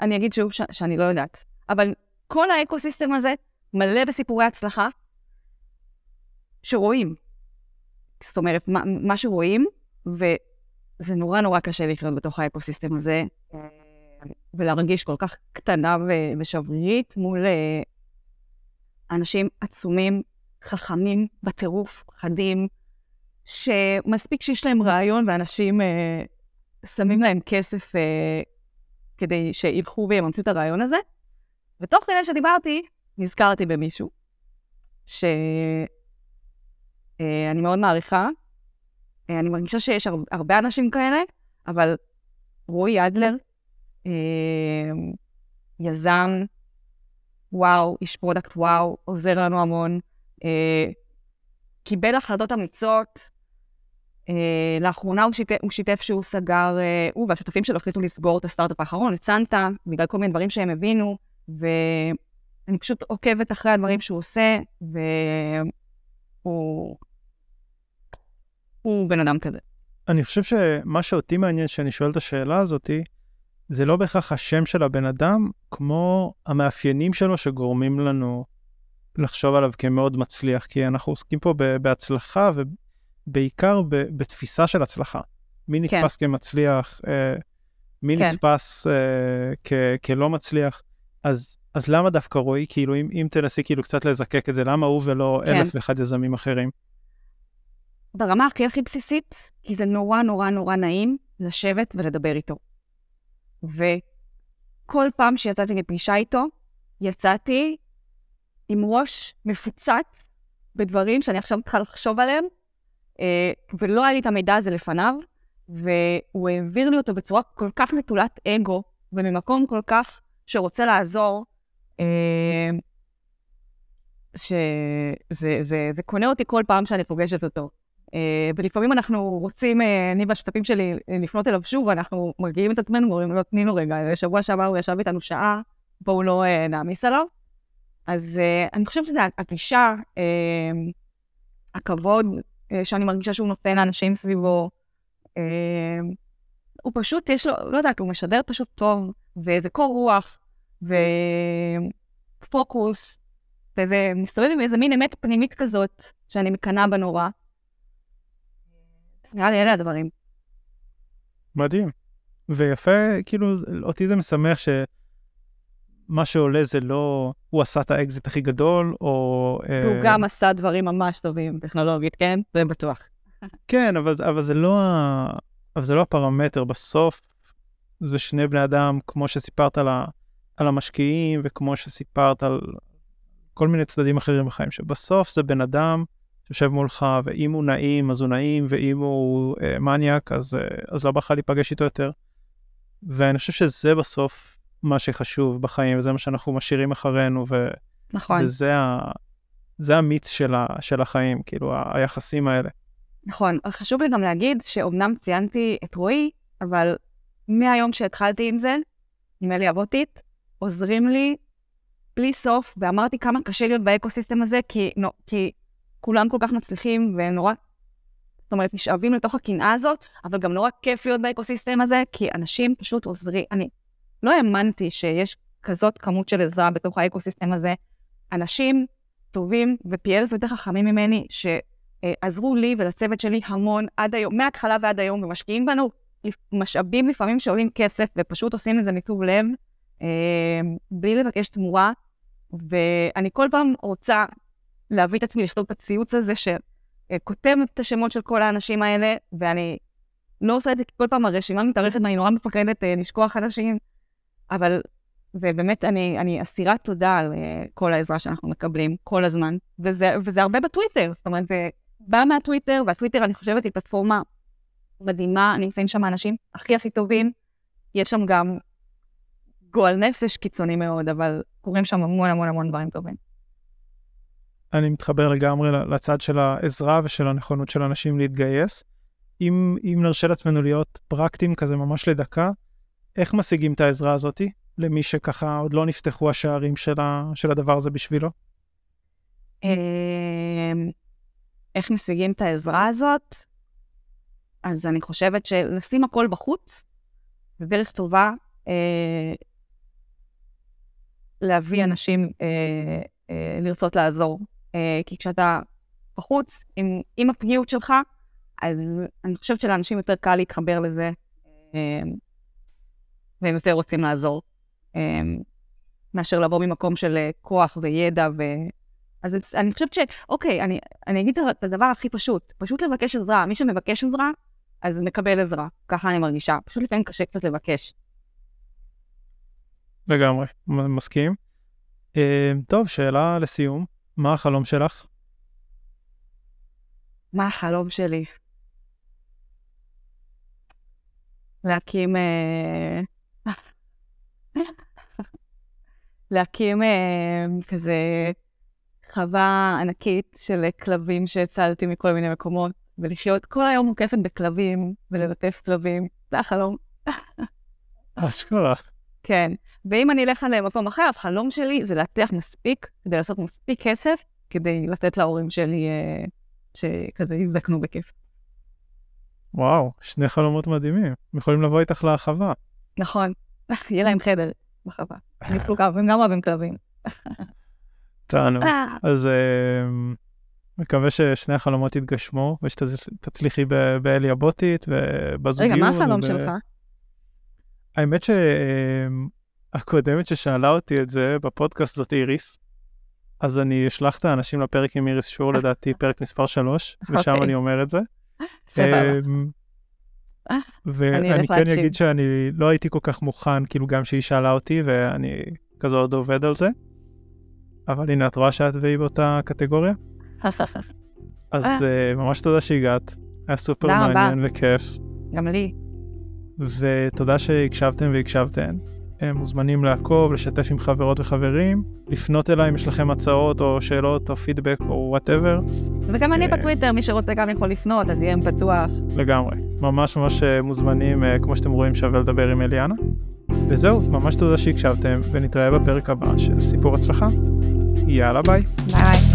B: אני אגיד שוב ש- שאני לא יודעת. אבל כל האקוסיסטם הזה מלא בסיפורי הצלחה שרואים. זאת אומרת, מה, מה שרואים, וזה נורא נורא קשה לחיות בתוך האקוסיסטם הזה, ולהרגיש כל כך קטנה ו- ושברירית מול אה, אנשים עצומים, חכמים, בטירוף, חדים, שמספיק שיש להם רעיון ואנשים אה, שמים להם כסף אה, כדי שילכו ויממשו את הרעיון הזה. ותוך כדי שדיברתי, נזכרתי במישהו שאני אה, מאוד מעריכה. אה, אני מרגישה שיש הר, הרבה אנשים כאלה, אבל רועי אדלר, אה, יזם, וואו, איש product וואו, עוזר לנו המון, קיבל החלטות אמיצות. אה, לאחרונה הוא שיתף, הוא שיתף שהוא סגר, אה, הוא והשותפים שלו החליטו לסגור את הסטארט-אפ האחרון, את סנטה, בגלל כל מיני דברים שהם הבינו. ואני פשוט עוקבת אחרי הדברים שהוא עושה, והוא הוא בן אדם כזה.
A: אני חושב שמה שאותי מעניין שאני שואל את השאלה הזאתי, זה לא בהכרח השם של הבן אדם, כמו המאפיינים שלו שגורמים לנו לחשוב עליו כמאוד מצליח, כי אנחנו עוסקים פה בהצלחה ובעיקר בתפיסה של הצלחה. מי כן. נתפס כן. כמצליח, אה, מי כן. נתפס אה, כ- כלא מצליח. אז, אז למה דווקא רועי, כאילו, אם, אם תנסי כאילו קצת לזקק את זה, למה הוא ולא כן. אלף ואחד יזמים אחרים?
B: ברמה הכי הכי בסיסית, כי זה נורא נורא נורא נעים לשבת ולדבר איתו. וכל פעם שיצאתי לפגישה איתו, יצאתי עם ראש מפוצץ בדברים שאני עכשיו צריכה לחשוב עליהם, אה, ולא היה לי את המידע הזה לפניו, והוא העביר לי אותו בצורה כל כך נטולת אגו, וממקום כל כך שרוצה לעזור, אה, שזה זה, זה קונה אותי כל פעם שאני פוגשת אותו. אה, ולפעמים אנחנו רוצים, אני והשותפים שלי, לפנות אליו שוב, ואנחנו מרגיעים את עצמנו, אומרים לו, תני לו רגע, שבוע שעבר הוא ישב איתנו שעה, בואו לא נעמיס עליו. אז אני חושבת שזה הגישה, הכבוד שאני מרגישה שהוא נותן לאנשים סביבו. הוא פשוט, יש לו, לא יודעת, הוא משדר פשוט טוב. ואיזה קור רוח, ופוקוס, וזה מסתובב עם איזה מין אמת פנימית כזאת, שאני מקנאה בה נורא. נראה לי אלה הדברים.
A: מדהים. ויפה, כאילו, אותי זה משמח שמה שעולה זה לא הוא עשה את האקזיט הכי גדול, או...
B: והוא אה... גם עשה דברים ממש טובים טכנולוגית, כן? זה בטוח.
A: כן, אבל, אבל, זה לא ה... אבל זה לא הפרמטר. בסוף, זה שני בני אדם, כמו שסיפרת על, ה, על המשקיעים, וכמו שסיפרת על כל מיני צדדים אחרים בחיים, שבסוף זה בן אדם שיושב מולך, ואם הוא נעים, אז הוא נעים, ואם הוא אה, מניאק, אז, אה, אז לא בא לך להיפגש איתו יותר. ואני חושב שזה בסוף מה שחשוב בחיים, וזה מה שאנחנו משאירים אחרינו, ו...
B: נכון.
A: וזה ה... זה המיץ של, ה... של החיים, כאילו, ה... היחסים האלה.
B: נכון. חשוב לי גם להגיד שאומנם ציינתי את רועי, אבל מהיום שהתחלתי עם זה, עם אלי אבוטית, עוזרים לי בלי סוף, ואמרתי כמה קשה להיות באקוסיסטם הזה, כי, נו, כי כולם כל כך מצליחים ונורא, זאת אומרת, נשאבים לתוך הקנאה הזאת, אבל גם נורא כיף להיות באקוסיסטם הזה, כי אנשים פשוט עוזרים. אני לא האמנתי שיש כזאת כמות של עזרה בתוך האקוסיסטם הזה. אנשים טובים ופי יותר חכמים ממני, שעזרו לי ולצוות שלי המון עד היום, מההתחלה ועד היום, ומשקיעים בנו משאבים לפעמים שעולים כסף, ופשוט עושים את זה מטוב לב, אה, בלי לבקש תמורה. ואני כל פעם רוצה להביא את עצמי לכתוב את הציוץ הזה, שכותב את השמות של כל האנשים האלה, ואני לא עושה את זה כל פעם הרשימה מתארכת ואני נורא מפחדת אה, לשכוח אנשים, אבל, ובאמת, אני, אני אסירת תודה על אה, כל העזרה שאנחנו מקבלים כל הזמן, וזה, וזה הרבה בטוויטר, זאת אומרת, זה בא מהטוויטר, והטוויטר, אני חושבת, היא פלטפורמה מדהימה, נמצאים שם האנשים הכי הכי טובים, יש שם גם גועל נפש קיצוני מאוד, אבל קורים שם המון המון המון דברים טובים.
A: אני מתחבר לגמרי לצד של העזרה ושל הנכונות של אנשים להתגייס. אם, אם נרשה לעצמנו להיות פרקטיים כזה ממש לדקה, איך משיגים את העזרה הזאתי למי שככה עוד לא נפתחו השערים של, ה, של הדבר הזה בשבילו?
B: אמ, איך משיגים את העזרה הזאת? אז אני חושבת שלשים הכל בחוץ, זה דרך טובה אה, להביא אנשים אה, אה, לרצות לעזור. אה, כי כשאתה בחוץ עם, עם הפגיעות שלך, אז אני חושבת שלאנשים יותר קל להתחבר לזה, אה, והם יותר רוצים לעזור, אה, מאשר לבוא ממקום של אה, כוח וידע ו... אז אני חושבת ש... אוקיי, אני, אני אגיד את הדבר הכי פשוט, פשוט לבקש עזרה. מי שמבקש עזרה, אז מקבל עזרה. ככה אני מרגישה. פשוט לפעמים קשה קצת לבקש.
A: לגמרי, מסכים. אה, טוב, שאלה לסיום, מה החלום שלך?
B: מה החלום שלי? להקים... אה, להקים אה, כזה חווה ענקית של כלבים שהצלתי מכל מיני מקומות, ולחיות כל היום מוקפת בכלבים וללטף כלבים, זה החלום.
A: אשכרה.
B: כן, ואם אני אלך למקום אחר, החלום שלי זה להצליח מספיק כדי לעשות מספיק כסף, כדי לתת להורים שלי אה, שכזה יזדקנו בכיף.
A: וואו, שני חלומות מדהימים. הם יכולים לבוא איתך לחווה.
B: נכון, יהיה להם חדר בחווה. אני אפילו הם גם אוהבים כלבים.
A: תענו. אז אה, מקווה ששני החלומות יתגשמו, ושתצליחי באלי הבוטית ובזוגיות.
B: רגע, מה החלום שלך?
A: האמת שהקודמת ששאלה אותי את זה בפודקאסט זאת איריס. אז אני אשלח את האנשים לפרק עם איריס שור, לדעתי פרק מספר 3, ושם
B: אוקיי.
A: אני אומר את זה.
B: סבבה. אה,
A: ואני כן
B: להקשיב.
A: אגיד שאני לא הייתי כל כך מוכן, כאילו גם שהיא שאלה אותי, ואני כזה עוד עובד על זה. אבל הנה, את רואה שאת והיא באותה קטגוריה? אז אה, ממש תודה שהגעת, היה סופר. מעניין וכיף.
B: גם לי.
A: ותודה שהקשבתם והקשבתן. אתם מוזמנים לעקוב, לשתף עם חברות וחברים, לפנות אליי אם יש לכם הצעות או שאלות או פידבק או whatever,
B: וגם אני
A: אה.
B: בטוויטר, מי שרוצה גם יכול לפנות, אז יהיה פתוח.
A: לגמרי. ממש ממש אה, מוזמנים, אה, כמו שאתם רואים, שווה לדבר עם אליאנה. וזהו, ממש תודה שהקשבתם, ונתראה בפרק הבא של סיפור הצלחה. יאללה ביי.
B: ביי.